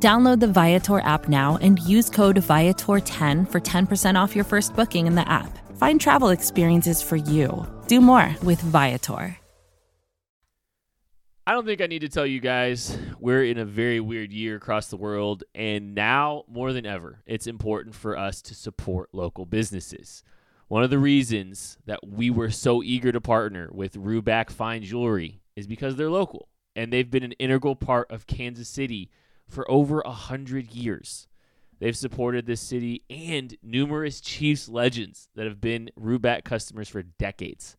Download the Viator app now and use code Viator10 for 10% off your first booking in the app. Find travel experiences for you. Do more with Viator. I don't think I need to tell you guys we're in a very weird year across the world, and now more than ever, it's important for us to support local businesses. One of the reasons that we were so eager to partner with Ruback Fine Jewelry is because they're local, and they've been an integral part of Kansas City for over a hundred years. They've supported this city and numerous Chiefs legends that have been Ruback customers for decades.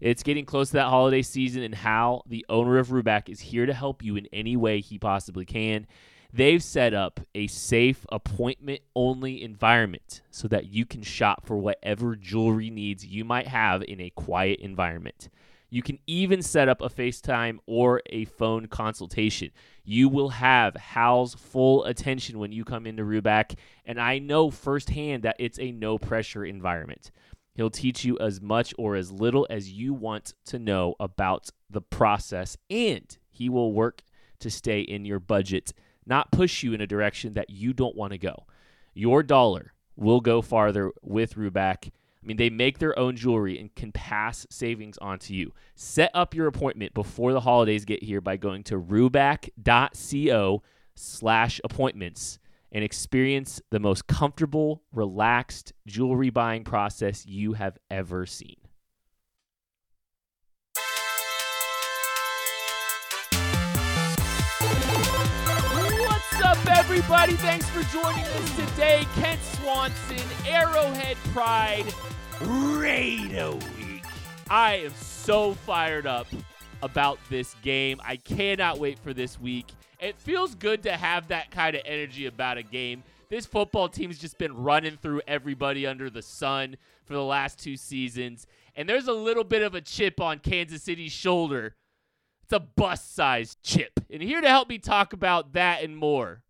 It's getting close to that holiday season, and Hal, the owner of Ruback, is here to help you in any way he possibly can. They've set up a safe appointment only environment so that you can shop for whatever jewelry needs you might have in a quiet environment. You can even set up a FaceTime or a phone consultation. You will have Hal's full attention when you come into Ruback, and I know firsthand that it's a no pressure environment. He'll teach you as much or as little as you want to know about the process, and he will work to stay in your budget, not push you in a direction that you don't want to go. Your dollar will go farther with Ruback. I mean, they make their own jewelry and can pass savings on to you. Set up your appointment before the holidays get here by going to ruback.co slash appointments and experience the most comfortable, relaxed jewelry buying process you have ever seen. What's up, everybody? Thanks for joining us today. Kent Swanson, Arrowhead Pride, Raider Week. I am so fired up about this game. I cannot wait for this week. It feels good to have that kind of energy about a game. This football team's just been running through everybody under the sun for the last two seasons, and there's a little bit of a chip on Kansas City's shoulder. It's a bust sized chip. And here to help me talk about that and more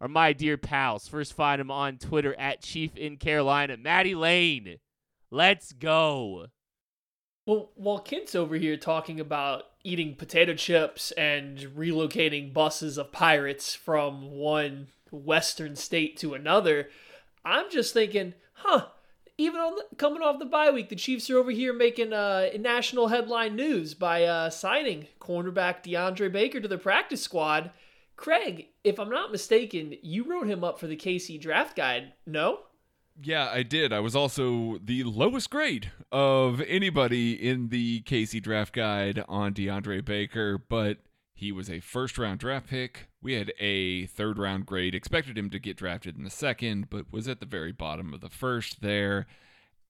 are my dear pals. First, find them on Twitter at Chief in Carolina, Maddie Lane. Let's go. Well, while Kent's over here talking about eating potato chips and relocating buses of pirates from one western state to another, I'm just thinking, huh, even on the, coming off the bye week, the Chiefs are over here making uh, national headline news by uh, signing cornerback DeAndre Baker to the practice squad. Craig, if I'm not mistaken, you wrote him up for the KC draft guide, no? Yeah, I did. I was also the lowest grade of anybody in the KC draft guide on DeAndre Baker, but he was a first round draft pick. We had a third round grade, expected him to get drafted in the second, but was at the very bottom of the first there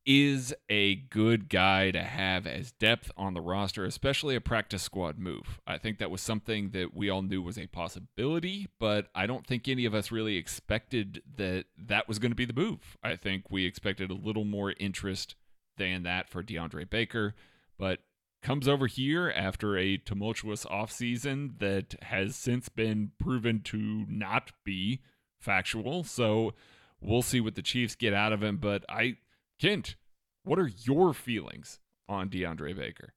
is a good guy to have as depth on the roster, especially a practice squad move. I think that was something that we all knew was a possibility, but I don't think any of us really expected that that was going to be the move. I think we expected a little more interest than that for DeAndre Baker, but comes over here after a tumultuous offseason that has since been proven to not be factual. So we'll see what the Chiefs get out of him, but I Kent, what are your feelings on DeAndre Baker?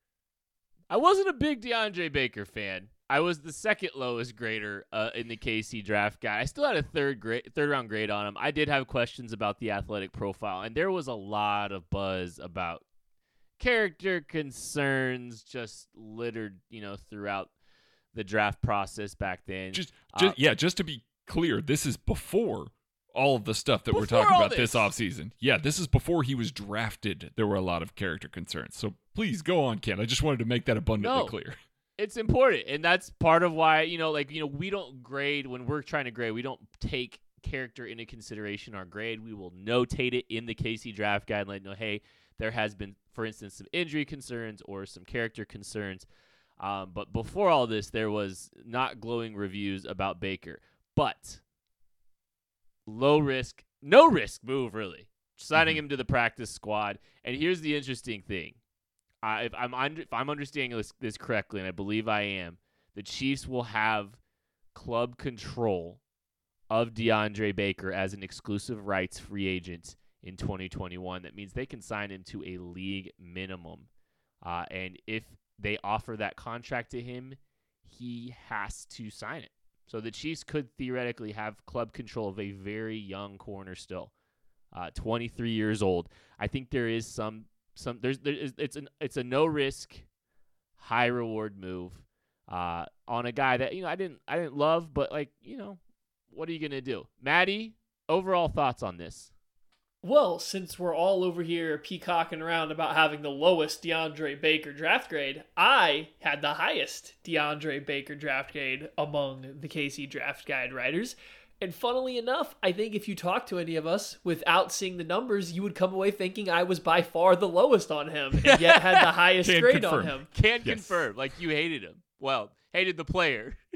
I wasn't a big DeAndre Baker fan. I was the second lowest grader uh, in the KC draft guy. I still had a third grade, third round grade on him. I did have questions about the athletic profile, and there was a lot of buzz about character concerns just littered, you know, throughout the draft process back then. Just, just uh, yeah, just to be clear, this is before all of the stuff that before we're talking about this. this offseason. Yeah, this is before he was drafted. There were a lot of character concerns. So please go on, Ken. I just wanted to make that abundantly no, clear. It's important. And that's part of why, you know, like, you know, we don't grade when we're trying to grade, we don't take character into consideration our grade. We will notate it in the KC draft guide and let you know, hey, there has been, for instance, some injury concerns or some character concerns. Um, but before all this, there was not glowing reviews about Baker. But low risk, no risk move, really. signing Mm-hmm. him to the practice squad. And here's the interesting thing: uh, if I'm under, if I'm understanding this, this correctly, and I believe I am, the Chiefs will have club control of DeAndre Baker as an exclusive rights free agent in 2021. That means they can sign him to a league minimum, uh, and if they offer that contract to him, he has to sign it. So the Chiefs could theoretically have club control of a very young corner still, uh, 23 years old. I think there is some some there's there is it's an it's a no risk, high reward move uh, on a guy that you know I didn't I didn't love, but like you know, what are you gonna do, Maddie? Overall thoughts on this? Well, since we're all over here peacocking around about having the lowest DeAndre Baker draft grade, I had the highest DeAndre Baker draft grade among the KC Draft Guide writers. And funnily enough, I think if you talk to any of us without seeing the numbers, you would come away thinking I was by far the lowest on him and yet had the highest grade confirm. on him. Can Yes. confirm, like you hated him. Well, hated the player.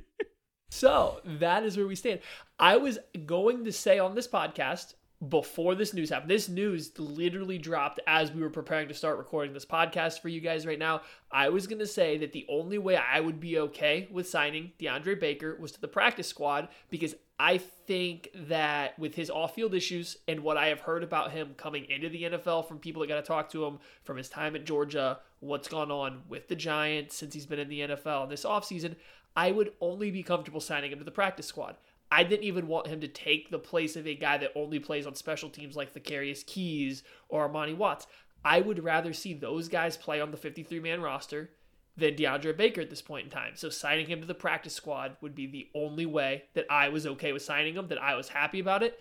So that is where we stand. I was going to say on this podcast before this news happened. This news literally dropped as we were preparing to start recording this podcast for you guys right now. I was going to say that the only way I would be okay with signing DeAndre Baker was to the practice squad because I think that with his off field issues and what I have heard about him coming into the NFL from people that got to talk to him from his time at Georgia, what's gone on with the Giants since he's been in the NFL this offseason, I would only be comfortable signing him to the practice squad. I didn't even want him to take the place of a guy that only plays on special teams like Thakarius Keyes or Armani Watts. I would rather see those guys play on the 53 man roster than DeAndre Baker at this point in time. So signing him to the practice squad would be the only way that I was okay with signing him, that I was happy about it.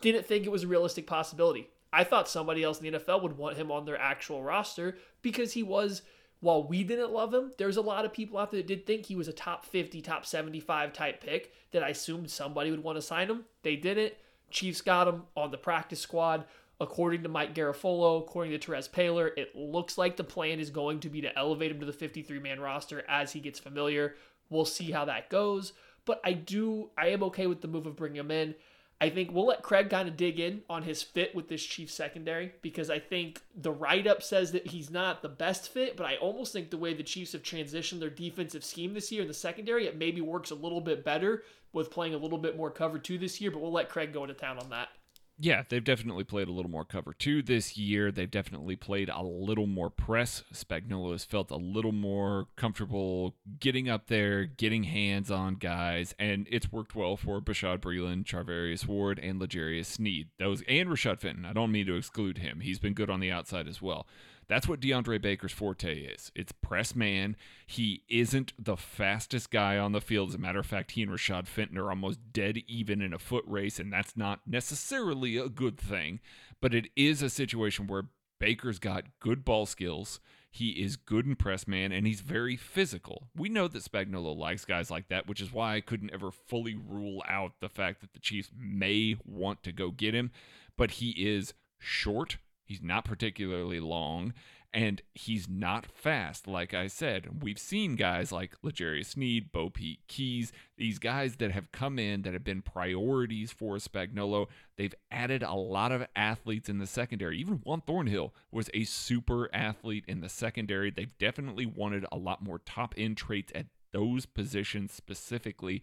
Didn't think it was a realistic possibility. I thought somebody else in the NFL would want him on their actual roster because he was while we didn't love him, there's a lot of people out there that did think he was a top 50, top 75 type pick that I assumed somebody would want to sign him. They didn't. Chiefs got him on the practice squad. According to Mike Garafolo, according to Terez Paylor, it looks like the plan is going to be to elevate him to the 53 man roster as he gets familiar. We'll see how that goes. But I do, I am okay with the move of bringing him in. I think we'll let Craig kind of dig in on his fit with this Chiefs secondary because I think the write up says that he's not the best fit, but I almost think the way the Chiefs have transitioned their defensive scheme this year in the secondary, it maybe works a little bit better with playing a little bit more cover two this year, but we'll let Craig go into town on that. Yeah, they've definitely played a little more cover two this year. They've definitely played a little more press. Spagnuolo has felt a little more comfortable getting up there, getting hands on guys, and it's worked well for Bashaud Breeland, Charvarius Ward, and L'Jarius Sneed. Those and Rashad Fenton. I don't mean to exclude him. He's been good on the outside as well. That's what DeAndre Baker's forte is. It's press man. He isn't the fastest guy on the field. As a matter of fact, he and Rashad Fenton are almost dead even in a foot race, and that's not necessarily a good thing. But it is a situation where Baker's got good ball skills. He is good in press man, and he's very physical. We know that Spagnuolo likes guys like that, which is why I couldn't ever fully rule out the fact that the Chiefs may want to go get him. But he is short. He's not particularly long, and he's not fast. Like I said, we've seen guys like L'Jarius Sneed, BoPete Keyes, these guys that have come in that have been priorities for Spagnuolo. They've added a lot of athletes in the secondary. Even Juan Thornhill was a super athlete in the secondary. They've definitely wanted a lot more top end traits at those positions specifically.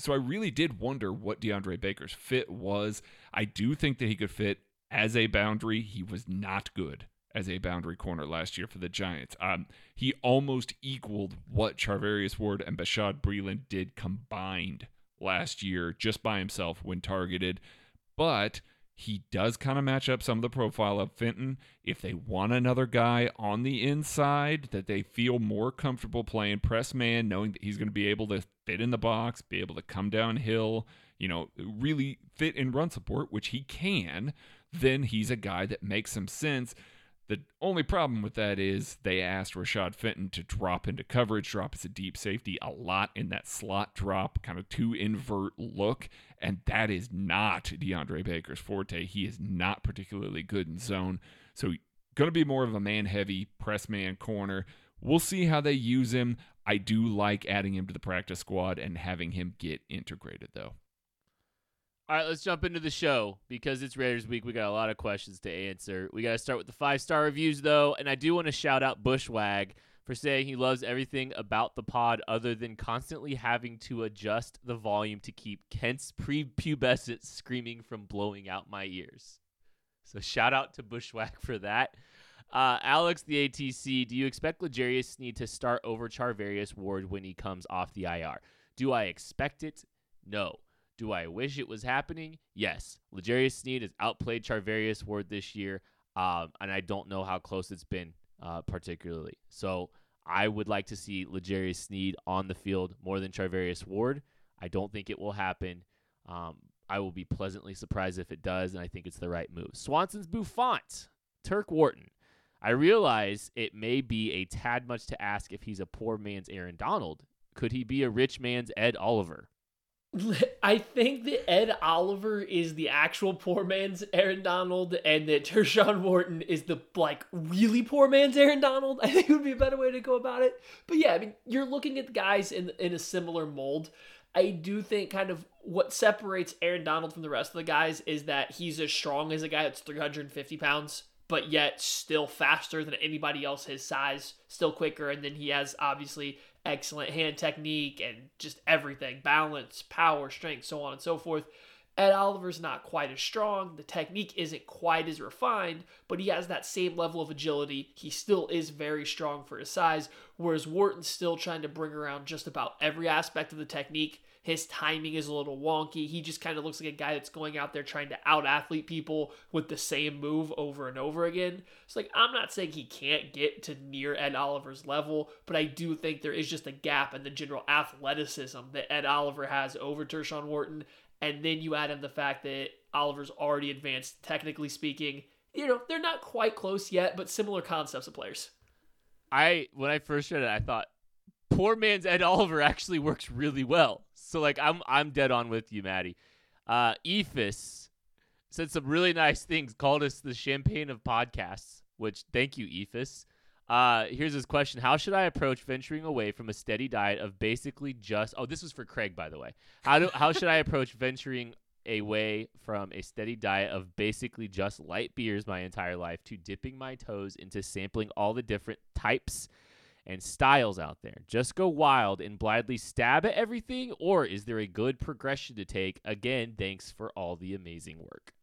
So I really did wonder what DeAndre Baker's fit was. I do think that he could fit as a boundary. He was not good as a boundary corner last year for the Giants. Um, he almost equaled what Charvarius Ward and Bashaud Breeland did combined last year just by himself when targeted. But he does kind of match up some of the profile of Fenton. If they want another guy on the inside that they feel more comfortable playing press man, knowing that he's going to be able to fit in the box, be able to come downhill, you know, really fit in run support, which he can, then he's a guy that makes some sense. The only problem with that is they asked Rashad Fenton to drop into coverage, drop as a deep safety a lot in that slot drop, kind of two invert look. And that is not DeAndre Baker's forte. He is not particularly good in zone. So, going to be more of a man heavy press man corner. We'll see how they use him. I do like adding him to the practice squad and having him get integrated, though. All right, let's jump into the show because it's Raiders week. We got a lot of questions to answer. We got to start with the five star reviews though, and I do want to shout out Bushwag for saying he loves everything about the pod other than constantly having to adjust the volume to keep Kent's prepubescent screaming from blowing out my ears. So shout out to Bushwhack for that. Uh, Alex, the ATC, do you expect L'Jarius Sneed to start over Charvarius Ward when he comes off the IR? Do I expect it? No. Do I wish it was happening? Yes. L'Jarius Sneed has outplayed Charvarius Ward this year, um, and I don't know how close it's been uh, particularly. So I would like to see L'Jarius Sneed on the field more than Charvarius Ward. I don't think it will happen. Um, I will be pleasantly surprised if it does, and I think it's the right move. Swanson's Buffont, Turk Wharton. I realize it may be a tad much to ask if he's a poor man's Aaron Donald. Could he be a rich man's Ed Oliver? I think that Ed Oliver is the actual poor man's Aaron Donald, and that Tershawn Wharton is the like really poor man's Aaron Donald. I think would be a better way to go about it. But yeah, I mean, you're looking at the guys in in a similar mold. I do think kind of what separates Aaron Donald from the rest of the guys is that he's as strong as a guy that's 350 pounds, but yet still faster than anybody else his size, still quicker, and then he has obviously excellent hand technique and just everything balance, power, strength, so on and so forth. Ed Oliver's not quite as strong. The technique isn't quite as refined, but he has that same level of agility. He still is very strong for his size, whereas Wharton's still trying to bring around just about every aspect of the technique. His timing is a little wonky. He just kind of looks like a guy that's going out there trying to out athlete people with the same move over and over again. It's like, I'm not saying he can't get to near Ed Oliver's level, but I do think there is just a gap in the general athleticism that Ed Oliver has over Tershawn Wharton. And then you add in the fact that Oliver's already advanced, technically speaking. You know, they're not quite close yet, but similar concepts of players. I when I first read it, I thought poor man's Ed Oliver actually works really well. So like I'm I'm dead on with you, Maddie. Uh Ephus said some really nice things, called us the champagne of podcasts, which thank you, Ephus. Uh, here's his question: How should I approach venturing away from a steady diet of basically just? Oh, this was for Craig, by the way. How do how should I approach venturing away from a steady diet of basically just light beers my entire life to dipping my toes into sampling all the different types and styles out there? Just go wild and blindly stab at everything, or is there a good progression to take? Again, thanks for all the amazing work.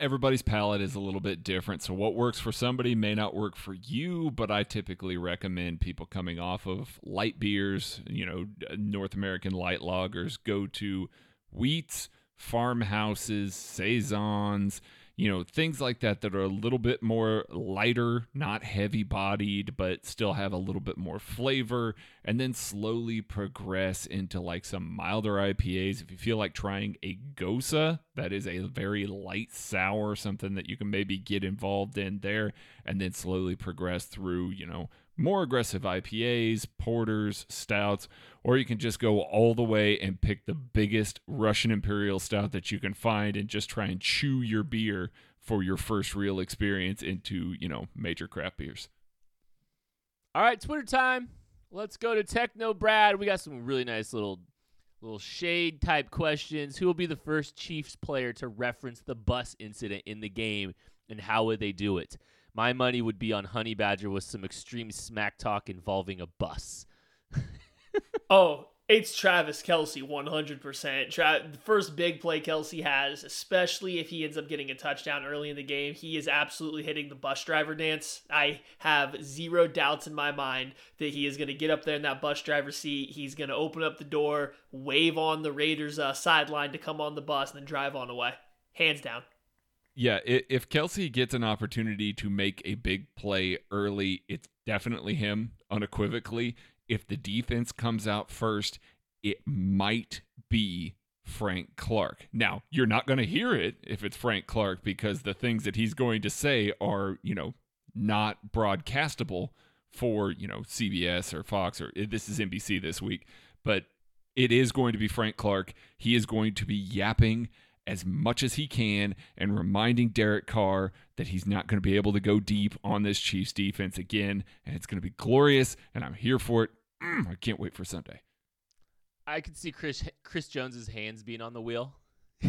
Everybody's palate is a little bit different. So, what works for somebody may not work for you, but I typically recommend people coming off of light beers, you know, North American light lagers, go to wheats, farmhouses, saisons, you know, things like that that are a little bit more lighter, not heavy bodied, but still have a little bit more flavor, and then slowly progress into like some milder IPAs. If you feel like trying a Gose, that is a very light sour, something that you can maybe get involved in there, and then slowly progress through, you know, more aggressive IPAs, porters, stouts, or you can just go all the way and pick the biggest Russian Imperial stout that you can find and just try and chew your beer for your first real experience into, you know, major craft beers. All right, Twitter time. Let's go to Techno Brad. We got some really nice little little shade type questions. Who will be the first Chiefs player to reference the bus incident in the game and how would they do it? My money would be on Honey Badger with some extreme smack talk involving a bus. oh, it's Travis Kelce 100%. Tra- the first big play Kelce has, especially if he ends up getting a touchdown early in the game, he is absolutely hitting the bus driver dance. I have zero doubts in my mind that he is going to get up there in that bus driver seat. He's going to open up the door, wave on the Raiders' uh, sideline to come on the bus, and then drive on away. Hands down. Yeah, if Kelce gets an opportunity to make a big play early, it's definitely him, unequivocally. If the defense comes out first, it might be Frank Clark. Now, you're not going to hear it if it's Frank Clark because the things that he's going to say are, you know, not broadcastable for, you know, CBS or Fox or eh, this is NBC this week, but it is going to be Frank Clark. He is going to be yapping as much as he can and reminding Derek Carr that he's not going to be able to go deep on this Chiefs defense again. And it's going to be glorious, and I'm here for it. Mm, I can't wait for Sunday. I could see Chris Chris Jones's hands being on the wheel.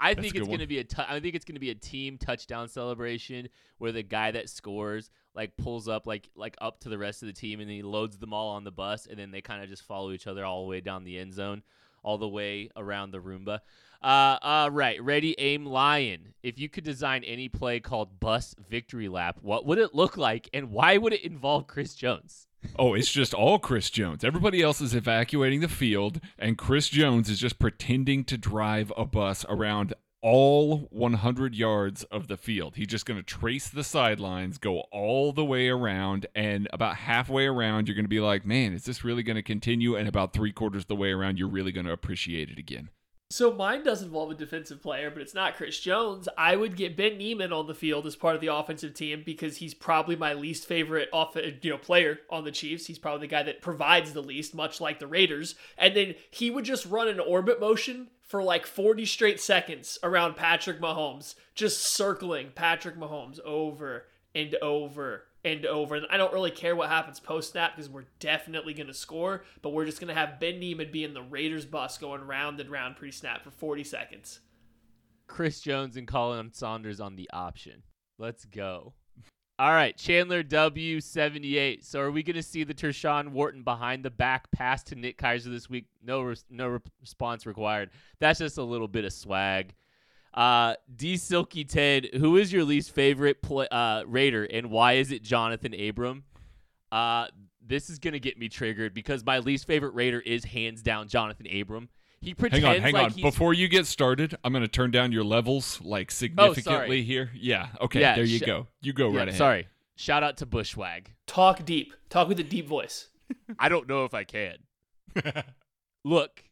I think it's going to be a t- I think it's going to be a team touchdown celebration where the guy that scores like pulls up like like up to the rest of the team and then he loads them all on the bus and then they kind of just follow each other all the way down the end zone, all the way around the Roomba. Uh, uh, right, ready, aim, lion. If you could design any play called bus victory lap, what would it look like, and why would it involve Chris Jones? Oh, it's just all Chris Jones. Everybody else is evacuating the field, and Chris Jones is just pretending to drive a bus around all 100 yards of the field. He's just going to trace the sidelines, go all the way around, and about halfway around, you're going to be like, man, is this really going to continue? And about three quarters of the way around, you're really going to appreciate it again. So mine does involve a defensive player, but it's not Chris Jones. I would get Ben Niemann on the field as part of the offensive team because he's probably my least favorite off uh, you know player on the Chiefs. He's probably the guy that provides the least, much like the Raiders. And then he would just run an orbit motion for like 40 straight seconds around Patrick Mahomes, just circling Patrick Mahomes over and over and over. And I don't really care what happens post snap because we're definitely going to score, but we're just going to have Ben Niemann be in the Raiders bus going round and round pre snap for 40 seconds. Chris Jones and Khalen Saunders on the option. Let's go. All right, Chandler W78. So are we going to see the Tershawn Wharton behind the back pass to Nick Keizer this week? No res- no re- response required. That's just a little bit of swag. Uh, D Silky Ted, who is your least favorite play, uh, Raider and why is it Jonathan Abram? Uh, this is going to get me triggered because my least favorite Raider is hands down Jonathan Abram. He pretends Hang on, hang like on. he's Before you get started, I'm going to turn down your levels like significantly here. Yeah, okay, Yeah, there you sh- go. You go Yeah, right ahead. Sorry. Shout out to Bushwag. Talk deep. Talk with a deep voice. I don't know if I can. Look,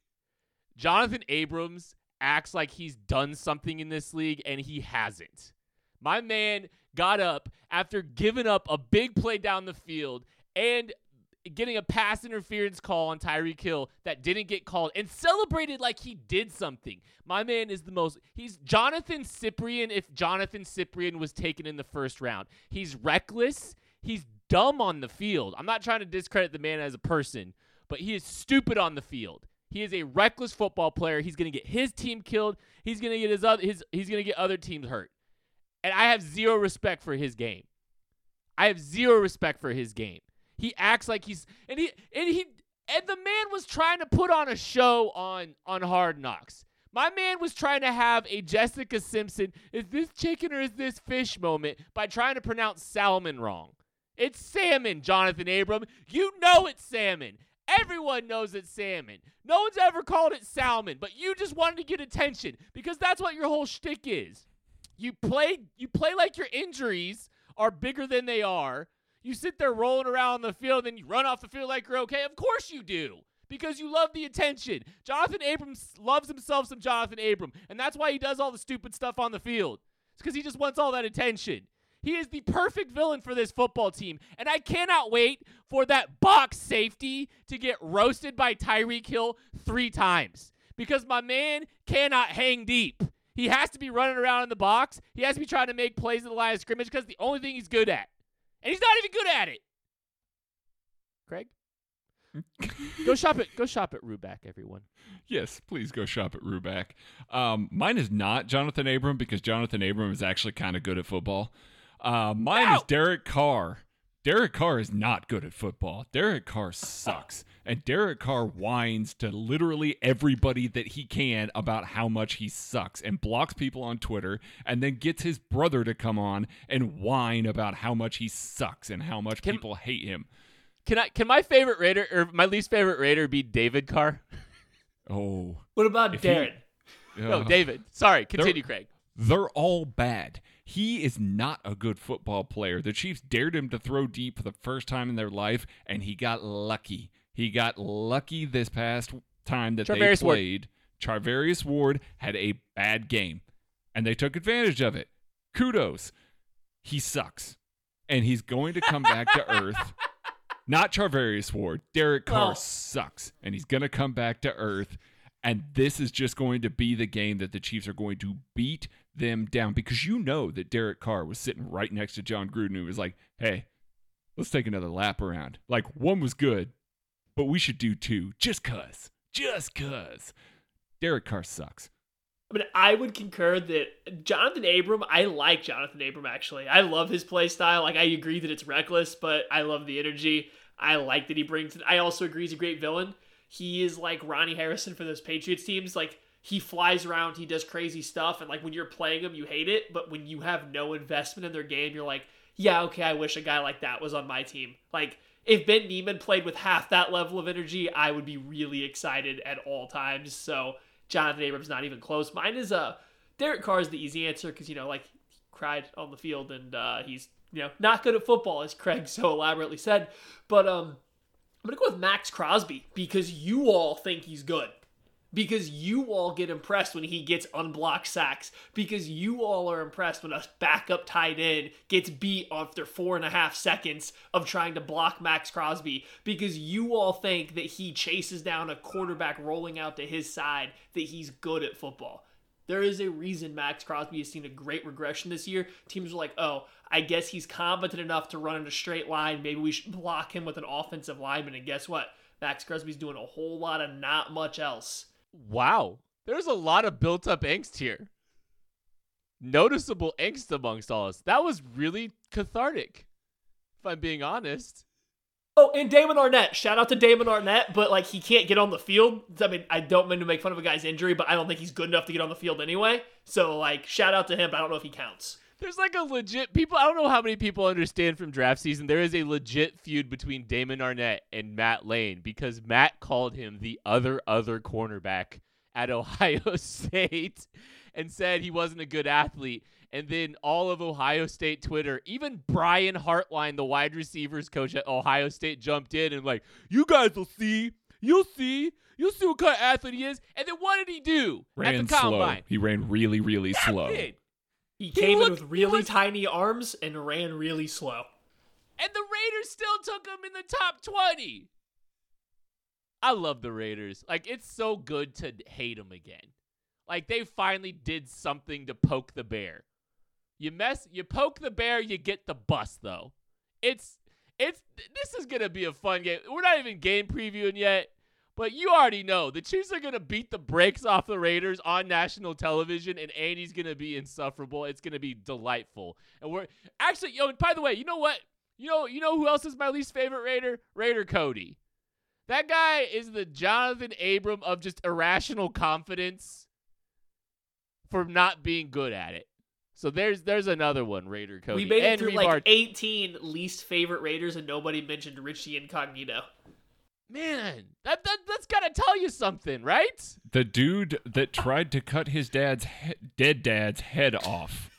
Jonathan Abrams acts like he's done something in this league and he hasn't. My man got up after giving up a big play down the field and getting a pass interference call on Tyreek Hill that didn't get called and celebrated like he did something. My man is the most he's Johnathan Cyprien if Johnathan Cyprien was taken in the first round. He's reckless, he's dumb on the field. I'm not trying to discredit the man as a person, but he is stupid on the field. He is a reckless football player. He's going to get his team killed. He's going to get his other his he's going to get other teams hurt. And I have zero respect for his game. I have zero respect for his game. He acts like he's and he and he and the man was trying to put on a show on on Hard Knocks. My man was trying to have a Jessica Simpson, is this chicken or is this fish moment by trying to pronounce salmon wrong. It's salmon, Jonathan Abram. You know it's salmon. Everyone knows it's salmon. No one's ever called it salmon, but you just wanted to get attention because that's what your whole shtick is. You play you play like your injuries are bigger than they are. You sit there rolling around on the field, then you run off the field like you're okay. Of course you do. Because you love the attention. Jonathan Abrams loves himself some Jonathan Abram. And that's why he does all the stupid stuff on the field. It's because he just wants all that attention. He is the perfect villain for this football team. And I cannot wait for that box safety to get roasted by Tyreek Hill three times. Because my man cannot hang deep. He has to be running around in the box. He has to be trying to make plays in the line of scrimmage because the only thing he's good at. And he's not even good at it. Craig? go shop at go shop at Ruback, everyone. Yes, please go shop at Ruback. Um, mine is not Jonathan Abram because Jonathan Abram is actually kind of good at football. Uh, mine is Ow! Derek Carr. Derek Carr is not good at football. Derek Carr sucks. And Derek Carr whines to literally everybody that he can about how much he sucks and blocks people on Twitter and then gets his brother to come on and whine about how much he sucks and how much Can- people hate him. Can I can my favorite Raider or my least favorite Raider be David Carr? Oh. What about If you- Darren? No, David. Sorry, continue, Craig. They're all bad. He is not a good football player. The Chiefs dared him to throw deep for the first time in their life, and he got lucky. He got lucky this past time that they Charvarius Ward. played. Charvarius Ward had a bad game, and they took advantage of it. Kudos. He sucks, and he's going to come back to earth. Not Charvarius Ward. Derek Carr Well- sucks, and he's going to come back to earth. And this is just going to be the game that the Chiefs are going to beat them down because you know that Derek Carr was sitting right next to Jon Gruden who was like, hey, let's take another lap around. Like, one was good, but we should do two just cuz. Just cuz. Derek Carr sucks. I mean, I would concur that Jonathan Abram, I like Jonathan Abram actually. I love his play style. Like, I agree that it's reckless, but I love the energy. I like that he brings it. I also agree he's a great villain. He is like Rodney Harrison for those Patriots teams. Like, he flies around, he does crazy stuff, and like when you're playing him, you hate it, but when you have no investment in their game, you're like, yeah, okay, I wish a guy like that was on my team. Like, if Ben Niemann played with half that level of energy, I would be really excited at all times. So, Jonathan Abrams not even close. Mine is uh Derek Carr is the easy answer because you know like he cried on the field and uh, he's you know not good at football as Craig so elaborately said. But um, I'm gonna go with Maxx Crosby because you all think he's good. Because you all get impressed when he gets unblocked sacks. Because you all are impressed when a backup tight end gets beat after four and a half seconds of trying to block Maxx Crosby. Because you all think that he chases down a quarterback rolling out to his side, that he's good at football. There is a reason Maxx Crosby has seen a great regression this year. Teams are like, oh, I guess he's competent enough to run in a straight line. Maybe we should block him with an offensive lineman. And guess what? Maxx Crosby's doing a whole lot of not much else. Wow. There's a lot of built up angst here. Noticeable angst amongst all us. That was really cathartic, if I'm being honest. Oh, and Damon Arnette. Shout out to Damon Arnette, but like he can't get on the field. I mean, I don't mean to make fun of a guy's injury, but I don't think he's good enough to get on the field anyway. So like, shout out to him, but I don't know if he counts. There's like a legit people. I don't know how many people understand from draft season. There is a legit feud between Damon Arnette and Matt Lane because Matt called him the other other cornerback at Ohio State and said he wasn't a good athlete. And then all of Ohio State Twitter, even Brian Hartline, the wide receivers coach at Ohio State, jumped in and like, you guys will see, you'll see, you'll see what kind of athlete he is. And then what did he do ran at the combine? slow. He ran really, really Yeah, slow. He came looked- in with really looked- tiny arms and ran really slow. And the Raiders still took him in the top 20. I love the Raiders. Like, it's so good to hate them again. Like, they finally did something to poke the bear. You mess, you poke the bear, you get the bus, though. It's, it's, this is going to be a fun game. We're not even game previewing yet, but you already know the Chiefs are going to beat the brakes off the Raiders on national television, and Andy's going to be insufferable. It's going to be delightful. And we're actually, yo, by the way, you know what? You know, you know who else is my least favorite Raider? Raider Cody. That guy is the Jonathan Abram of just irrational confidence for not being good at it. So there's there's another one, Raider Cody. we made it and through like 18 least favorite Raiders, and nobody mentioned Richie Incognito. Man, that, that that's gotta tell you something, right? The dude that tried to cut his dad's he- dead dad's head off.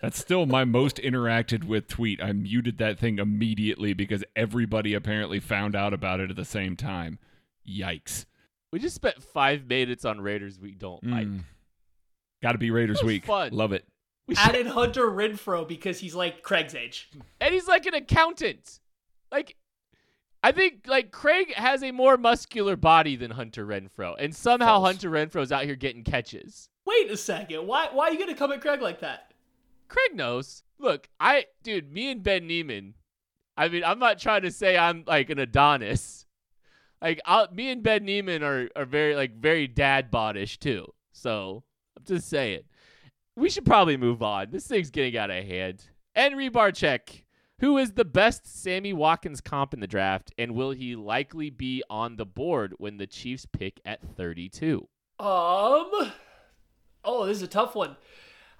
That's still my most interacted with tweet. I muted that thing immediately because everybody apparently found out about it at the same time. Yikes. We just spent five minutes on Raiders we don't hmm. like. Got to be Raiders week. fun. Love it. We Added Hunter Renfrow because he's like Craig's age. and he's like an accountant. Like, I think like Craig has a more muscular body than Hunter Renfrow, and somehow False. Hunter Renfrow's out here getting catches. Wait a second. Why why are you gonna come at Craig like that? Craig knows. Look, I dude, me and Ben Niemann. I mean, I'm not trying to say I'm like an Adonis. Like, i me and Ben Niemann are are very like very dad bodish too. So I'm just saying, we should probably move on. This thing's getting out of hand. And Rebarchek, who is the best Sammy Watkins comp in the draft, and will he likely be on the board when the Chiefs pick at 32? Um Oh, this is a tough one.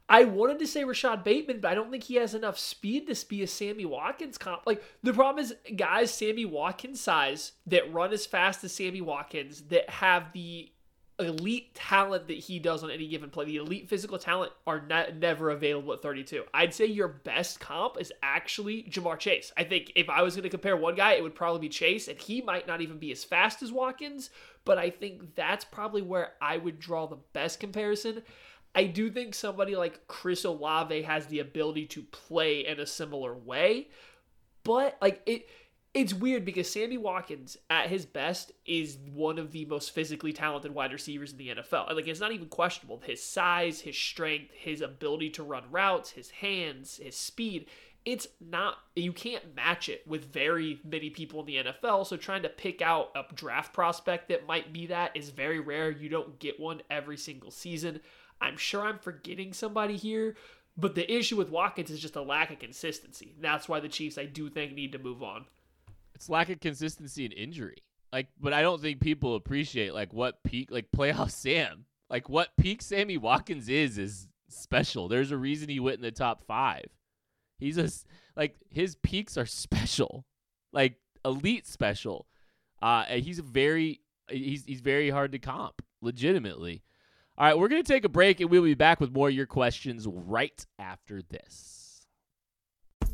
I wanted to say Rashod Bateman, but I don't think he has enough speed to be a Sammy Watkins comp. Like the problem is guys Sammy Watkins size that run as fast as Sammy Watkins that have the elite talent that he does on any given play. The elite physical talent are not, never available at 32. I'd say your best comp is actually Ja'Marr Chase. I think if I was going to compare one guy, it would probably be Chase, and he might not even be as fast as Watkins, but I think that's probably where I would draw the best comparison. I do think somebody like Chris Olave has the ability to play in a similar way, but like it it's weird because Sammy Watkins at his best is one of the most physically talented wide receivers in the NFL. Like it's not even questionable. His size, his strength, his ability to run routes, his hands, his speed, it's not you can't match it with very many people in the NFL. So trying to pick out a draft prospect that might be that is very rare. You don't get one every single season. I'm sure I'm forgetting somebody here, but the issue with Watkins is just a lack of consistency. That's why the Chiefs, I do think, need to move on. It's lack of consistency and injury. Like, but I don't think people appreciate like what peak like playoff Sam. Like what peak Sammy Watkins is is special. There's a reason he went in the top five. He's a like his peaks are special, like elite special. Uh, he's a very he's he's very hard to comp, legitimately. All right, we're gonna take a break and we'll be back with more of your questions right after this.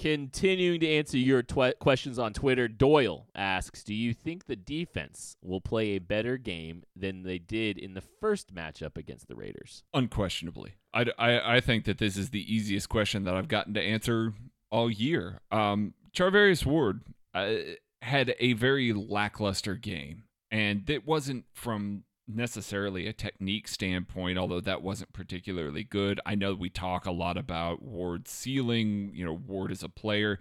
Continuing to answer your tw- questions on Twitter, Doyle asks Do you think the defense will play a better game than they did in the first matchup against the Raiders? Unquestionably. I, I, I think that this is the easiest question that I've gotten to answer all year. Um, Charvarius Ward uh, had a very lackluster game, and it wasn't from necessarily a technique standpoint, although that wasn't particularly good. I know we talk a lot about Ward's ceiling, you know, Ward is a player.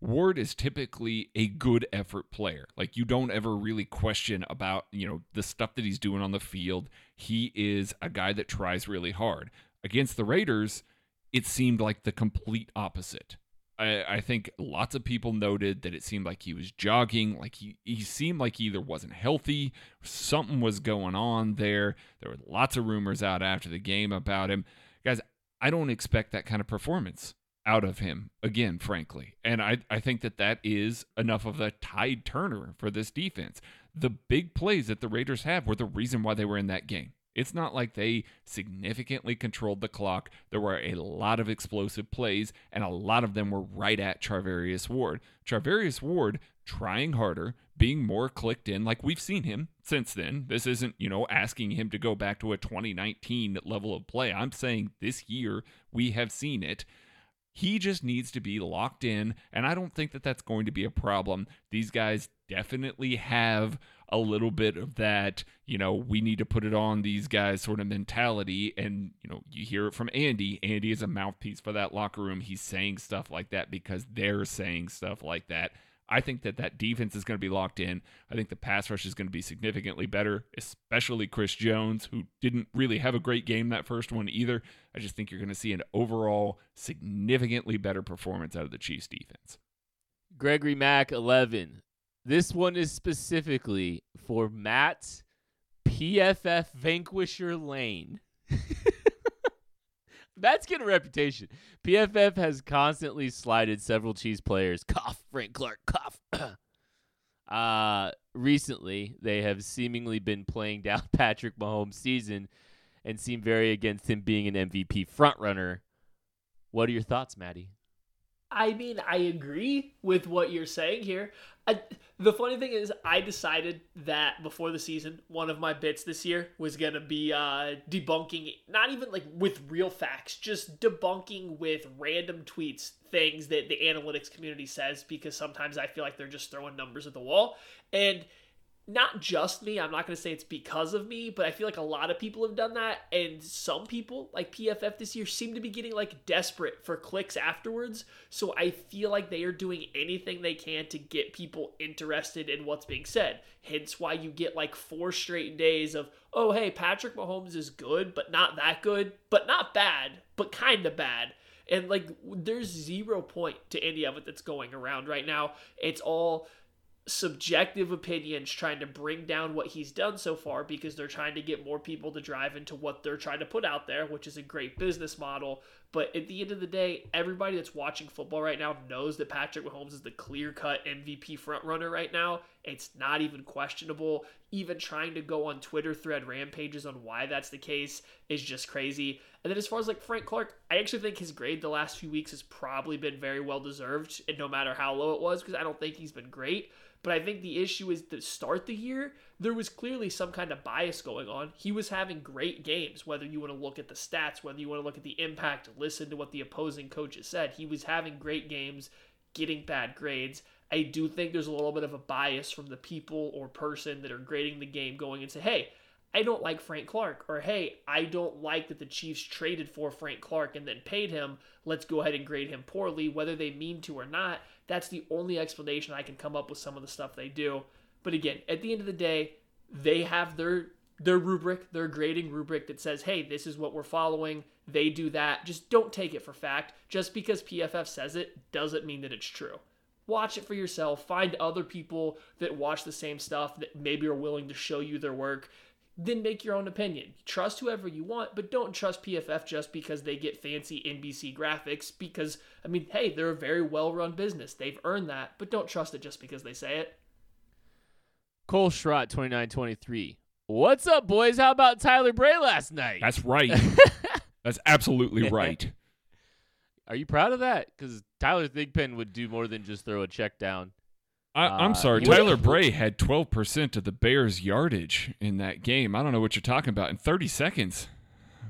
Ward is typically a good effort player. Like you don't ever really question about, you know, the stuff that he's doing on the field. He is a guy that tries really hard. Against the Raiders, it seemed like the complete opposite. I, I think lots of people noted that it seemed like he was jogging, like he, he seemed like he either wasn't healthy, something was going on there. There were lots of rumors out after the game about him. Guys, I don't expect that kind of performance out of him again, frankly. And I, I think that that is enough of a tide turner for this defense. The big plays that the Raiders have were the reason why they were in that game. It's not like they significantly controlled the clock. There were a lot of explosive plays, and a lot of them were right at Charvarius Ward. Charvarius Ward trying harder, being more clicked in, like we've seen him since then. This isn't, you know, asking him to go back to a 2019 level of play. I'm saying this year we have seen it. He just needs to be locked in, and I don't think that that's going to be a problem. These guys definitely have a little bit of that, you know, we need to put it on these guys sort of mentality. And, you know, you hear it from Andy. Andy is a mouthpiece for that locker room. He's saying stuff like that because they're saying stuff like that. I think that that defense is going to be locked in. I think the pass rush is going to be significantly better, especially Chris Jones, who didn't really have a great game that first one either. I just think you're going to see an overall significantly better performance out of the Chiefs defense. Gregory Mack, 11. This one is specifically for Matt PFF Vanquisher Lane. Matt's getting a reputation. PFF has constantly slided several Chiefs players. Cough, Frank Clark, cough. uh, recently, they have seemingly been playing down Patrick Mahomes' season and seem very against him being an MVP frontrunner. What are your thoughts, Maddie? I mean, I agree with what you're saying here. I, the funny thing is, I decided that before the season, one of my bits this year was to be uh, debunking, not even like with real facts, just debunking with random tweets things that the analytics community says because sometimes I feel like they're just throwing numbers at the wall. And not just me. I'm not going to say it's because of me, but I feel like a lot of people have done that. And some people, like PFF this year, seem to be getting like desperate for clicks afterwards. So I feel like they are doing anything they can to get people interested in what's being said. Hence why you get like four straight days of, oh, hey, Patrick Mahomes is good, but not that good, but not bad, but kind of bad. And like, there's zero point to any of it that's going around right now. It's all subjective opinions trying to bring down what he's done so far because they're trying to get more people to drive into what they're trying to put out there, which is a great business model. But at the end of the day, everybody that's watching football right now knows that Patrick Mahomes is the clear cut MVP frontrunner right now. It's not even questionable. Even trying to go on Twitter thread rampages on why that's the case is just crazy. And then as far as like Frank Clark, I actually think his grade the last few weeks has probably been very well deserved, and no matter how low it was, because I don't think he's been great. But I think the issue is to start the year, there was clearly some kind of bias going on. He was having great games, whether you want to look at the stats, whether you want to look at the impact, listen to what the opposing coaches said. He was having great games, getting bad grades. I do think there's a little bit of a bias from the people or person that are grading the game going and say, hey, I don't like Frank Clark, or hey, I don't like that the Chiefs traded for Frank Clark and then paid him. Let's go ahead and grade him poorly, whether they mean to or not. That's the only explanation I can come up with some of the stuff they do. But again, at the end of the day, they have their their rubric, their grading rubric that says, "Hey, this is what we're following." They do that. Just don't take it for fact. Just because PFF says it doesn't mean that it's true. Watch it for yourself. Find other people that watch the same stuff that maybe are willing to show you their work then make your own opinion. Trust whoever you want, but don't trust PFF just because they get fancy NBC graphics. Because, I mean, hey, they're a very well run business. They've earned that, but don't trust it just because they say it. Cole Schrott, 2923. What's up, boys? How about Tyler Bray last night? That's right. That's absolutely right. Are you proud of that? Because Tyler Thigpen would do more than just throw a check down. I, am uh, sorry. Tyler Bray had 12% of the Bears' yardage in that game. I don't know what you're talking about. In 30 seconds.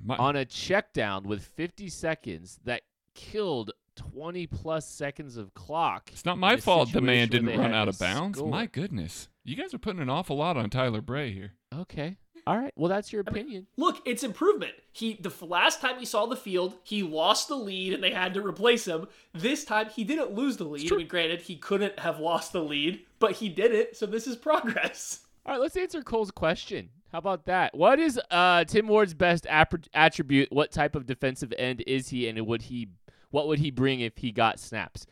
My- On a check down with 50 seconds that killed 20 plus seconds of clock. It's not my fault the man didn't run out of bounds. Score. My goodness. You guys are putting an awful lot on Tyler Bray here. Okay. All right. Well, that's your opinion. I mean, look, it's improvement. He the last time he saw the field, he lost the lead and they had to replace him. This time he didn't lose the lead. I mean, granted, he couldn't have lost the lead, but he did it. So this is progress. All right, let's answer Cole's question. How about that? What is uh, Tim Ward's best attribute? What type of defensive end is he, and would he? What would he bring if he got snaps?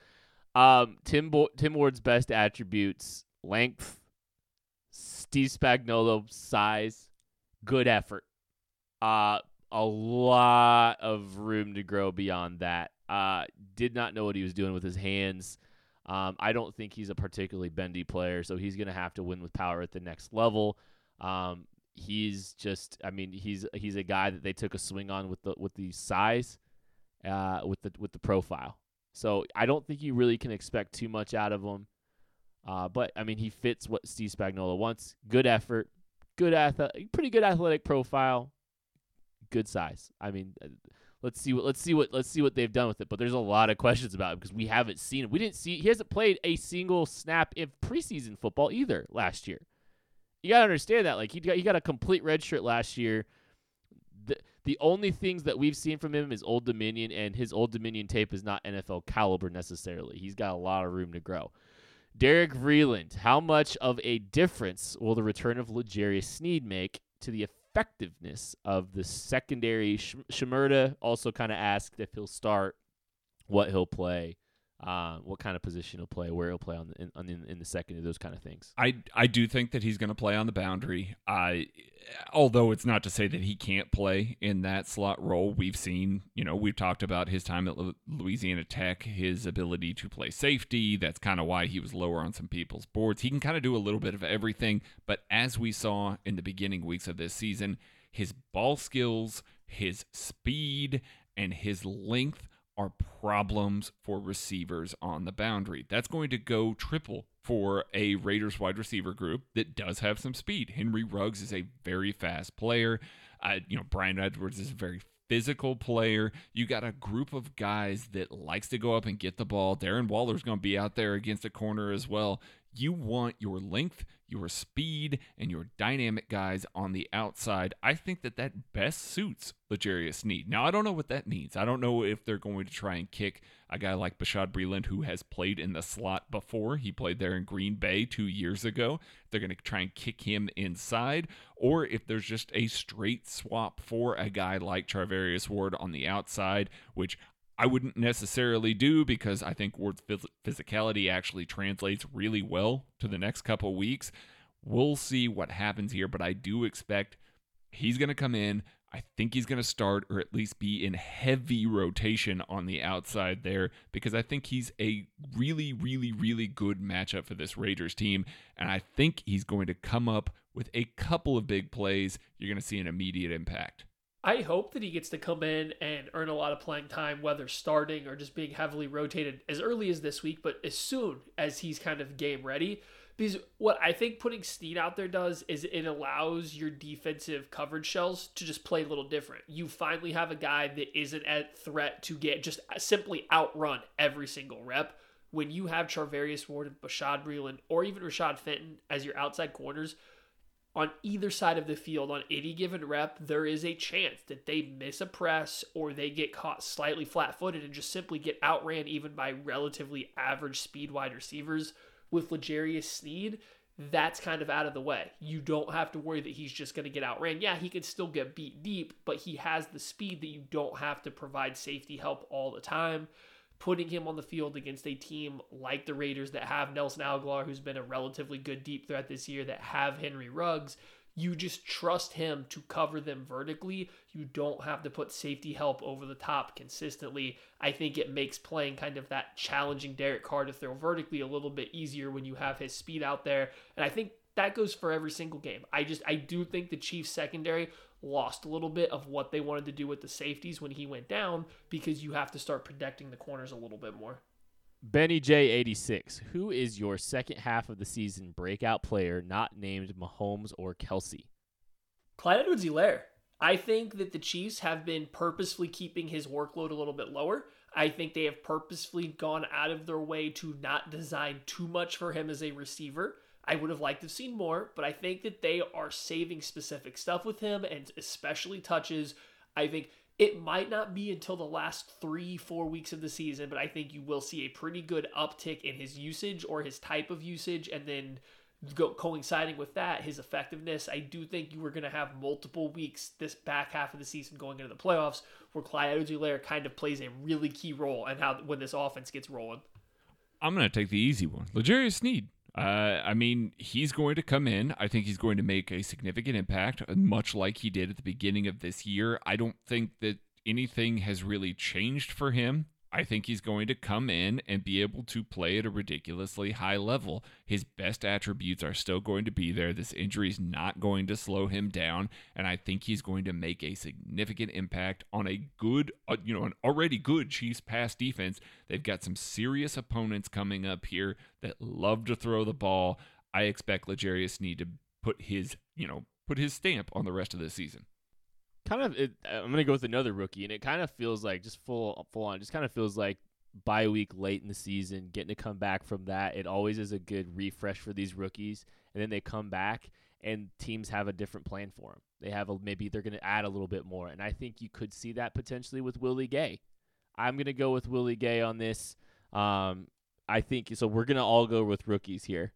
Um, Tim Bo- Tim Ward's best attributes: length, Steve Spagnuolo size, good effort. Uh, a lot of room to grow beyond that. Uh, did not know what he was doing with his hands. Um, I don't think he's a particularly bendy player, so he's going to have to win with power at the next level. Um, he's just, I mean, he's he's a guy that they took a swing on with the with the size, uh, with the with the profile. So I don't think you really can expect too much out of him. Uh, but I mean, he fits what Steve Spagnuolo wants. Good effort, good athletic, pretty good athletic profile, good size. I mean, uh, let's see what let's see what let's see what they've done with it. But there's a lot of questions about it because we haven't seen him. We didn't see he hasn't played a single snap in preseason football either last year. You gotta understand that. Like he got he got a complete red shirt last year. The the only things that we've seen from him is Old Dominion, and his Old Dominion tape is not NFL caliber necessarily. He's got a lot of room to grow. Derek Vreeland, how much of a difference will the return of L'Jarius Sneed make to the effectiveness of the secondary? Sh- also kind of asked if he'll start, what he'll play uh, what kind of position he'll play, where he'll play on the, in, on in, in the second, those kind of things. I I do think that he's going to play on the boundary. I, although it's not to say that he can't play in that slot role. We've seen, you know, we've talked about his time at Louisiana Tech, his ability to play safety. That's kind of why he was lower on some people's boards. He can kind of do a little bit of everything. But as we saw in the beginning weeks of this season, his ball skills, his speed, and his length are problems for receivers on the boundary. That's going to go triple for a Raiders wide receiver group that does have some speed. Henry Ruggs is a very fast player. Uh, you know, Bryan Edwards is a very physical player. You got a group of guys that likes to go up and get the ball. Darren Waller's going to be out there against a corner as well. you want your length, your speed, and your dynamic guys on the outside. I think that that best suits L'Jarius Sneed. Now, I don't know what that means. I don't know if they're going to try and kick a guy like Bashaud Breeland, who has played in the slot before. He played there in Green Bay two years ago. They're going to try and kick him inside, or if there's just a straight swap for a guy like Charvarius Ward on the outside, which I wouldn't necessarily do because I think Ward's phys- physicality actually translates really well to the next couple weeks. We'll see what happens here, but I do expect he's going to come in. I think he's going to start or at least be in heavy rotation on the outside there because I think he's a really, really, really good matchup for this Raiders team. And I think he's going to come up with a couple of big plays. You're going to see an immediate impact. I hope that he gets to come in and earn a lot of playing time, whether starting or just being heavily rotated as early as this week, but as soon as he's kind of game ready. Because what I think putting Sneed out there does is it allows your defensive coverage shells to just play a little different. You finally have a guy that isn't at threat to get just simply outrun every single rep. When you have Charvarius Ward and Bashaud Breeland or even Rashad Fenton as your outside corners, on either side of the field on any given rep, there is a chance that they miss a press or they get caught slightly flat footed and just simply get outran even by relatively average speed wide receivers. With L'Jarius Sneed, that's kind of out of the way. You don't have to worry that he's just going to get outran. Yeah, he can still get beat deep, but he has the speed that you don't have to provide safety help all the time putting him on the field against a team like the Raiders that have Nelson Agholor, who's been a relatively good deep threat this year, that have Henry Ruggs, you just trust him to cover them vertically. You don't have to put safety help over the top consistently. I think it makes playing kind of that challenging Derek Carr to throw vertically a little bit easier when you have his speed out there. And I think that goes for every single game. I just I do think the Chiefs secondary lost a little bit of what they wanted to do with the safeties when he went down because you have to start protecting the corners a little bit more. Benny J86, who is your second half of the season breakout player not named Mahomes or Kelce? Clyde Edwards Helaire. I think that the Chiefs have been purposefully keeping his workload a little bit lower. I think they have purposefully gone out of their way to not design too much for him as a receiver. I would have liked to have seen more, but I think that they are saving specific stuff with him and especially touches. I think it might not be until the last three, four weeks of the season, but I think you will see a pretty good uptick in his usage or his type of usage, and then go, coinciding with that, his effectiveness. I do think you were going to have multiple weeks this back half of the season going into the playoffs where Clyde Edwards kind of plays a really key role and how when this offense gets rolling. I'm going to take the easy one. L'Jarius Sneed. Uh, I mean, he's going to come in. I think he's going to make a significant impact, much like he did at the beginning of this year. I don't think that anything has really changed for him. I think he's going to come in and be able to play at a ridiculously high level. His best attributes are still going to be there. This injury is not going to slow him down, and I think he's going to make a significant impact on a good, uh, you know, an already good Chiefs pass defense. They've got some serious opponents coming up here that love to throw the ball. I expect L'Jarius Sneed to put his, you know, put his stamp on the rest of the season kind of it, I'm gonna go with another rookie, and it kind of feels like just full full on. Just kind of feels like bye week late in the season, getting to come back from that. It always is a good refresh for these rookies, and then they come back and teams have a different plan for them. They have a, maybe they're going to add a little bit more, and I think you could see that potentially with Willie Gay. I'm going to go with Willie Gay on this. Um, I think so. We're going to all go with rookies here.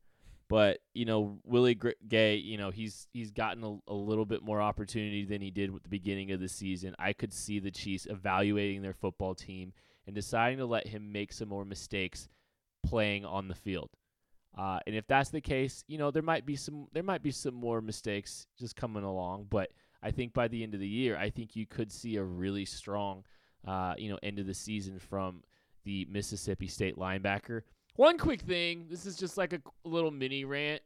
But you know, Willie Gay, you know, he's he's gotten a, a, little bit more opportunity than he did at the beginning of the season. I could see the Chiefs evaluating their football team and deciding to let him make some more mistakes playing on the field. Uh, and if that's the case, you know, there might be some there might be some more mistakes just coming along. But I think by the end of the year, I think you could see a really strong, uh, you know, end of the season from the Mississippi State linebacker. One quick thing. This is just like a little mini rant.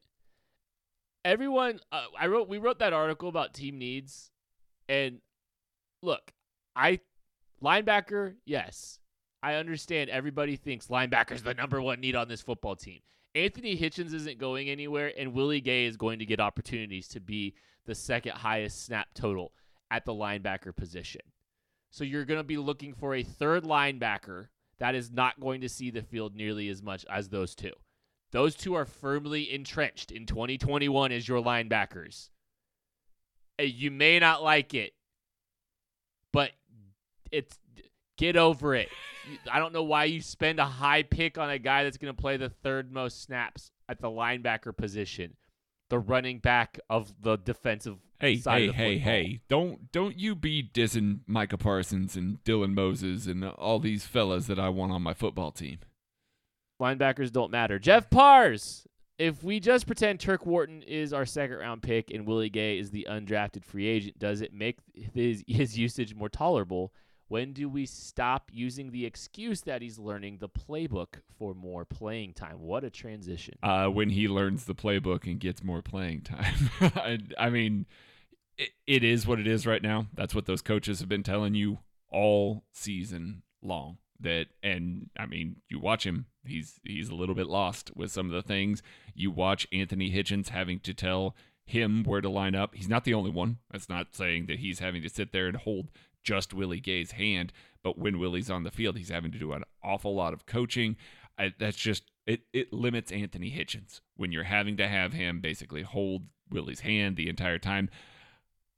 Everyone, uh, I wrote. We wrote that article about team needs, and look, I linebacker. Yes, I understand. Everybody thinks linebacker's the number one need on this football team. Anthony Hitchens isn't going anywhere, and Willie Gay is going to get opportunities to be the second highest snap total at the linebacker position. So you're going to be looking for a third linebacker that is not going to see the field nearly as much as those two. Those two are firmly entrenched in 2021 as your linebackers. Eh, you may not like it, but it's get over it. I don't know why you spend a high pick on a guy that's going to play the third most snaps at the linebacker position, the running back of the defensive Hey, hey, hey, hey! Don't don't you be dissing Micah Parsons and Dylan Moses and all these fellas that I want on my football team. Linebackers don't matter. Jeff Pars. If we just pretend Turk Wharton is our second round pick and Willie Gay is the undrafted free agent, does it make his, his usage more tolerable? When do we stop using the excuse that he's learning the playbook for more playing time? What a transition. Uh, when he learns the playbook and gets more playing time. I, I mean, it, it is what it is right now. That's what those coaches have been telling you all season long. That and I mean, you watch him; he's he's a little bit lost with some of the things. You watch Anthony Hitchens having to tell him where to line up. He's not the only one. That's not saying that he's having to sit there and hold just Willie Gay's hand, but when Willie's on the field, he's having to do an awful lot of coaching. I, that's just it. It limits Anthony Hitchens when you're having to have him basically hold Willie's hand the entire time.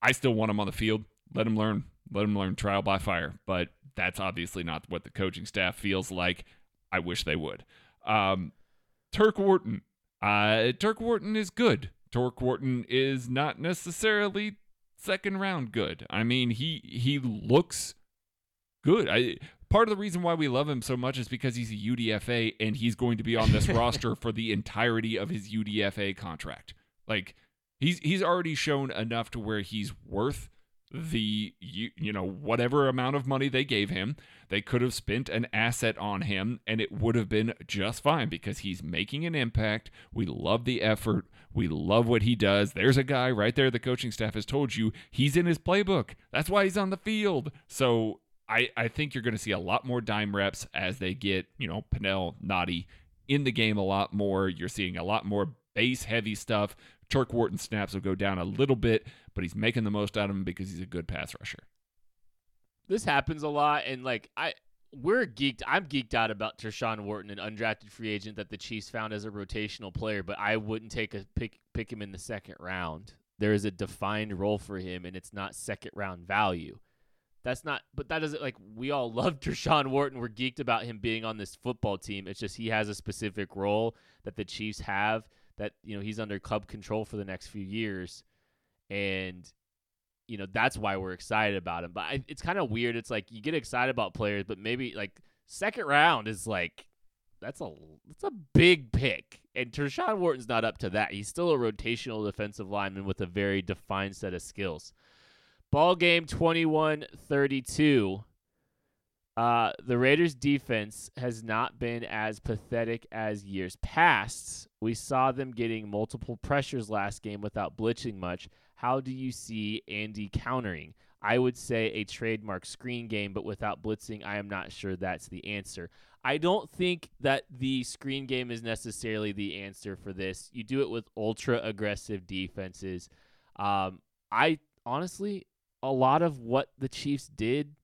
I still want him on the field. Let him learn. Let him learn trial by fire. But that's obviously not what the coaching staff feels like. I wish they would. Um, Turk Wharton. Uh, Turk Wharton is good. Turk Wharton is not necessarily second round good. I mean, he he looks good. I part of the reason why we love him so much is because he's a UDFA and he's going to be on this roster for the entirety of his UDFA contract. Like he's he's already shown enough to where he's worth the you, you know whatever amount of money they gave him. They could have spent an asset on him and it would have been just fine because he's making an impact. We love the effort. We love what he does. There's a guy right there the coaching staff has told you he's in his playbook. That's why he's on the field. So I, I think you're going to see a lot more dime reps as they get, you know, Pennel, Nnadi in the game a lot more. You're seeing a lot more base heavy stuff. Turk Wharton snaps will go down a little bit, but he's making the most out of him because he's a good pass rusher. This happens a lot, and like I, we're geeked. I'm geeked out about Tershawn Wharton, an undrafted free agent that the Chiefs found as a rotational player, but I wouldn't take a pick pick him in the second round. There is a defined role for him, and it's not second round value. That's not, but that doesn't like we all love Tershawn Wharton. We're geeked about him being on this football team. It's just he has a specific role that the Chiefs have that you know he's under club control for the next few years, and you know that's why we're excited about him. But I, it's kind of weird. It's like you get excited about players, but maybe like second round is like that's a that's a big pick, and Tershawn Wharton's not up to that. He's still a rotational defensive lineman with a very defined set of skills. Ball game 21-32. Uh, the Raiders defense has not been as pathetic as years past. We saw them getting multiple pressures last game without blitzing much. How do you see Andy countering? I would say a trademark screen game, but without blitzing, I am not sure that's the answer. I don't think that the screen game is necessarily the answer for this. You do it with ultra aggressive defenses. Um, I honestly, a lot of what the Chiefs did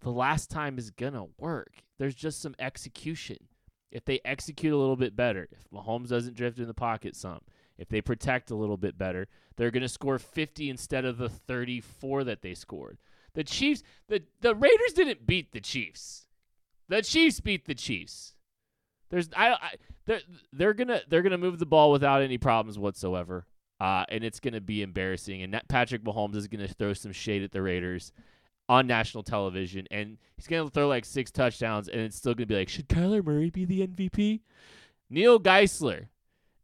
the last time is gonna work. There's just some execution. If they execute a little bit better, if Mahomes doesn't drift in the pocket some, if they protect a little bit better, they're gonna score 50 instead of the 34 that they scored. The Chiefs, the the Raiders didn't beat the Chiefs. The Chiefs beat the Chiefs. There's I, I they're they're gonna they're gonna move the ball without any problems whatsoever. Uh, and it's gonna be embarrassing. And Patrick Mahomes is gonna throw some shade at the Raiders on national television, and he's gonna throw like six touchdowns, and it's still gonna be like, should Kyler Murray be the MVP? Neil Geisler,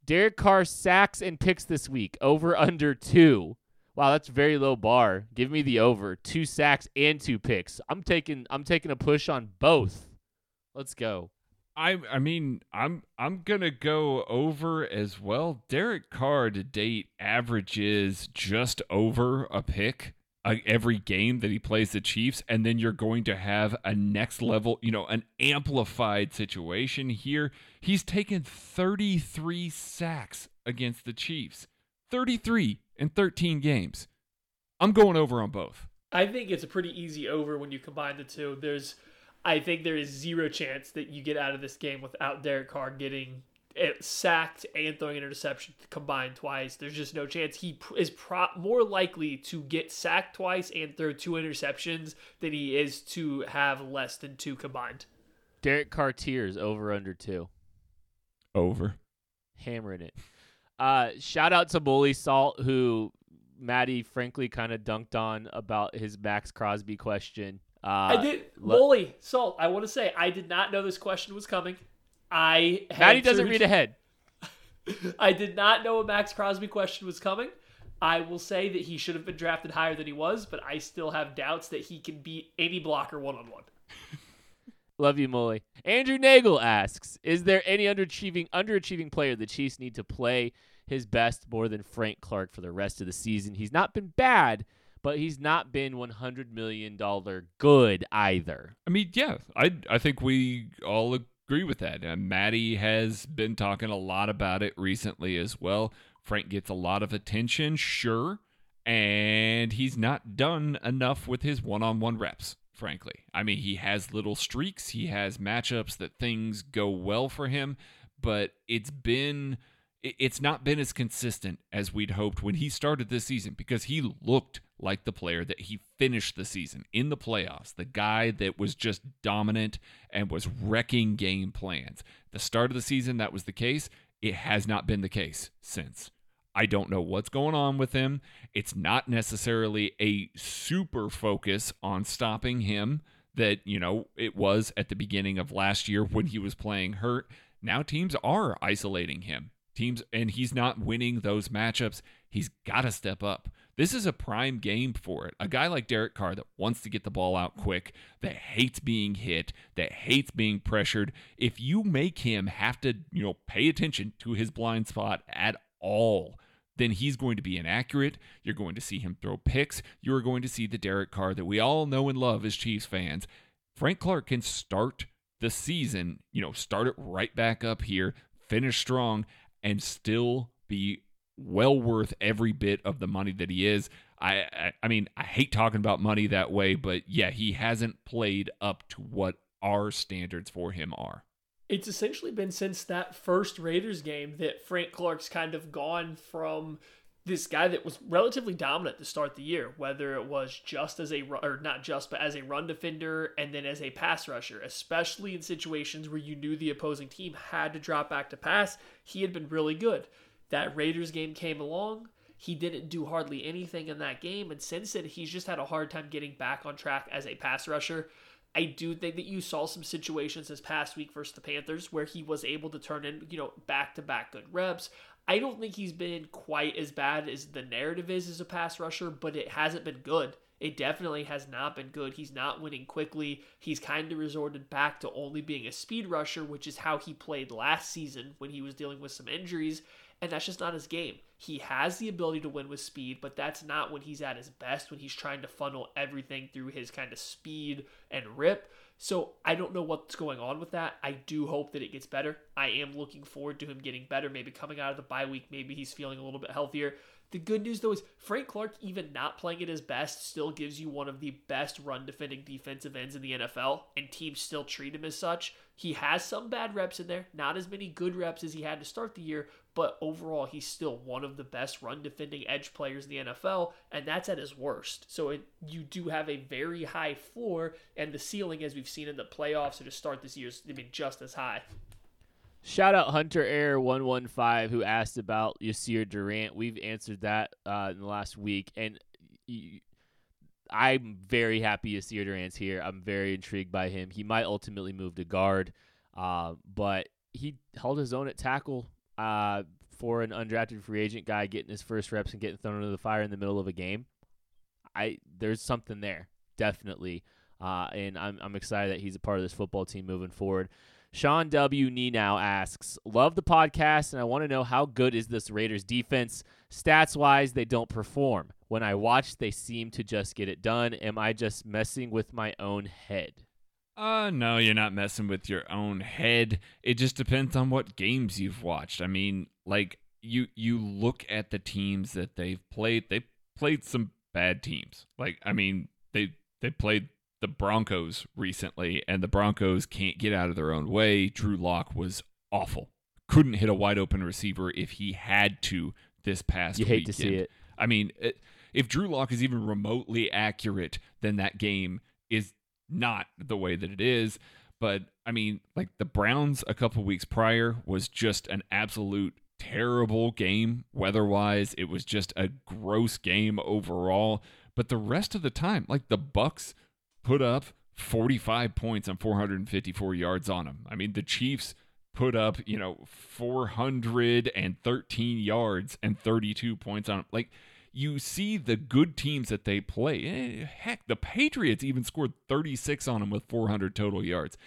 Derek Carr sacks and picks this week, over under two. Wow, that's very low bar. Give me the over. Two sacks and two picks. I'm taking I'm taking a push on both. Let's go. I I mean I'm I'm gonna go over as well. Derek Carr to date averages just over a pick every game that he plays the Chiefs, and then you're going to have a next level, you know, an amplified situation here. He's taken 33 sacks against the Chiefs, 33 in 13 games. I'm going over on both. I think it's a pretty easy over when you combine the two. There's, I think there is zero chance that you get out of this game without Derek Carr getting sacked and throwing an interception combined twice. There's just no chance he is pro- more likely to get sacked twice and throw two interceptions than he is to have less than two combined. Derek Cartier's over under two. Over. Hammering it. Uh, shout out to Bully Salt, who Maddie frankly kind of dunked on about his Maxx Crosby question. Uh, I did. le- Bully Salt. I want to say I did not know this question was coming. I had Maddie doesn't to- read ahead. I did not know a Maxx Crosby question was coming. I will say that he should have been drafted higher than he was, but I still have doubts that he can beat any blocker one on one. Love you, Molly. Andrew Nagel asks, "Is there any underachieving underachieving player the Chiefs need to play his best more than Frank Clark for the rest of the season? He's not been bad, but he's not been 100 million dollar good either." I mean, yeah, I I think we all agree with that. And Maddie has been talking a lot about it recently as well. Frank gets a lot of attention, sure, and he's not done enough with his one-on-one reps. Frankly, I mean, he has little streaks, he has matchups that things go well for him, but it's been it's not been as consistent as we'd hoped when he started this season because he looked like the player that he finished the season in the playoffs, the guy that was just dominant and was wrecking game plans. The start of the season, that was the case. It has not been the case since. I don't know what's going on with him. It's not necessarily a super focus on stopping him that, you know, it was at the beginning of last year when he was playing hurt. Now teams are isolating him. Teams and he's not winning those matchups. He's got to step up. This is a prime game for it. A guy like Derek Carr that wants to get the ball out quick, that hates being hit, that hates being pressured. If you make him have to, you know, pay attention to his blind spot at all, then he's going to be inaccurate. You're going to see him throw picks. You're going to see the Derek Carr that we all know and love as Chiefs fans. Frank Clark can start the season, you know, start it right back up here, finish strong, and still be well worth every bit of the money that he is. I, I, I mean, I hate talking about money that way, but yeah, he hasn't played up to what our standards for him are. It's essentially been since that first Raiders game that Frank Clark's kind of gone from this guy that was relatively dominant to start the year, whether it was just as a or not just, but as a run defender and then as a pass rusher, especially in situations where you knew the opposing team had to drop back to pass. He had been really good. That Raiders game came along. He didn't do hardly anything in that game, and since then he's just had a hard time getting back on track as a pass rusher. I do think that you saw some situations this past week versus the Panthers where he was able to turn in, you know, back to back good reps. I don't think he's been quite as bad as the narrative is as a pass rusher, but it hasn't been good. It definitely has not been good. He's not winning quickly. He's kind of resorted back to only being a speed rusher, which is how he played last season when he was dealing with some injuries, and that's just not his game. He has the ability to win with speed, but that's not when he's at his best, when he's trying to funnel everything through his kind of speed and rip. So I don't know what's going on with that. I do hope that it gets better. I am looking forward to him getting better, maybe coming out of the bye week, maybe he's feeling a little bit healthier. The good news though is Frank Clark, even not playing at his best, still gives you one of the best run defending defensive ends in the NFL, and teams still treat him as such. He has some bad reps in there, not as many good reps as he had to start the year, but overall he's still one of the best run defending edge players in the NFL, and that's at his worst. So it, you do have a very high floor, and the ceiling, as we've seen in the playoffs or to start this year, is I just as high. Shout out Hunter Air one one five who asked about Yasir Durant. We've answered that uh, in the last week, and I'm very happy Yasir Durant's here. I'm very intrigued by him. He might ultimately move to guard, uh, but he held his own at tackle uh, for an undrafted free agent guy getting his first reps and getting thrown into the fire in the middle of a game. I there's something there definitely, uh, and I'm I'm excited that he's a part of this football team moving forward. Sean W. now asks, Love the podcast, and I want to know how good is this Raiders defense? Stats wise, they don't perform. When I watch, they seem to just get it done. Am I just messing with my own head? Uh no, you're not messing with your own head. It just depends on what games you've watched. I mean, like you you look at the teams that they've played. They played some bad teams. Like I mean, they they played the Broncos recently and the Broncos can't get out of their own way. Drew Lock was awful. couldn't hit a wide open receiver if he had to this past You hate weekend. to see it. I mean, it, if Drew Lock is even remotely accurate, then that game is not the way that it is. But I mean, like the Browns a couple weeks prior was just an absolute terrible game weather-wise. It was just a gross game overall. But the rest of the time, like the Bucs put up 45 points on 454 yards on them. I mean, the Chiefs put up, you know, 413 yards and 32 points on them. Like you see the good teams that they play. Eh, heck, the Patriots even scored 36 on them with 400 total yards.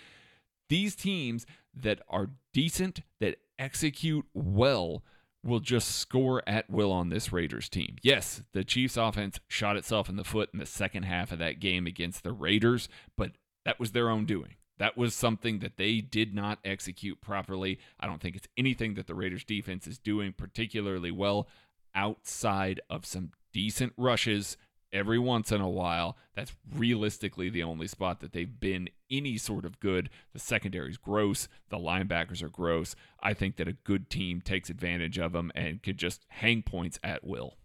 These teams that are decent, that execute well, will just score at will on this Raiders team. Yes, the Chiefs offense shot itself in the foot in the second half of that game against the Raiders, but that was their own doing. That was something that they did not execute properly. I don't think it's anything that the Raiders defense is doing particularly well outside of some decent rushes every once in a while. That's realistically the only spot that they've been any sort of good. The secondary's gross. The linebackers are gross. I think that a good team takes advantage of them and could just hang points at will.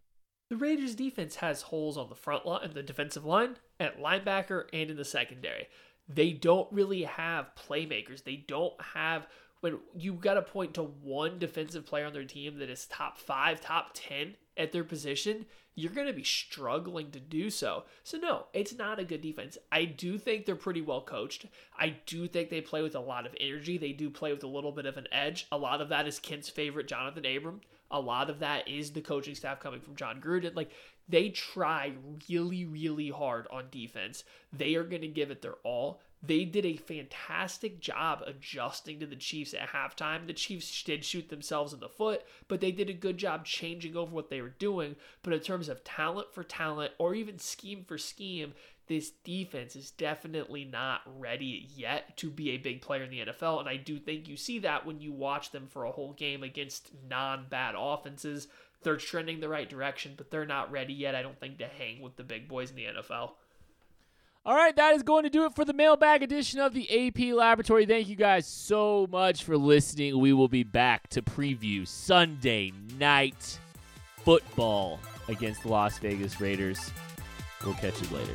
The Raiders defense has holes on the front line, the defensive line, at linebacker, and in the secondary. They don't really have playmakers. They don't have when you got to point to one defensive player on their team that is top five, top 10 at their position, you're going to be struggling to do so. So, no, it's not a good defense. I do think they're pretty well coached. I do think they play with a lot of energy. They do play with a little bit of an edge. A lot of that is Kent's favorite, Johnathan Abram. A lot of that is the coaching staff coming from Jon Gruden. Like, they try really, really hard on defense. They are going to give it their all. They did a fantastic job adjusting to the Chiefs at halftime. The Chiefs did shoot themselves in the foot, but they did a good job changing over what they were doing. But in terms of talent for talent or even scheme for scheme, this defense is definitely not ready yet to be a big player in the NFL. And I do think you see that when you watch them for a whole game against non bad offenses. They're trending the right direction, but they're not ready yet, I don't think, to hang with the big boys in the NFL. All right, that is going to do it for the mailbag edition of the AP Laboratory. Thank you guys so much for listening. We will be back to preview Sunday night football against the Las Vegas Raiders. We'll catch you later.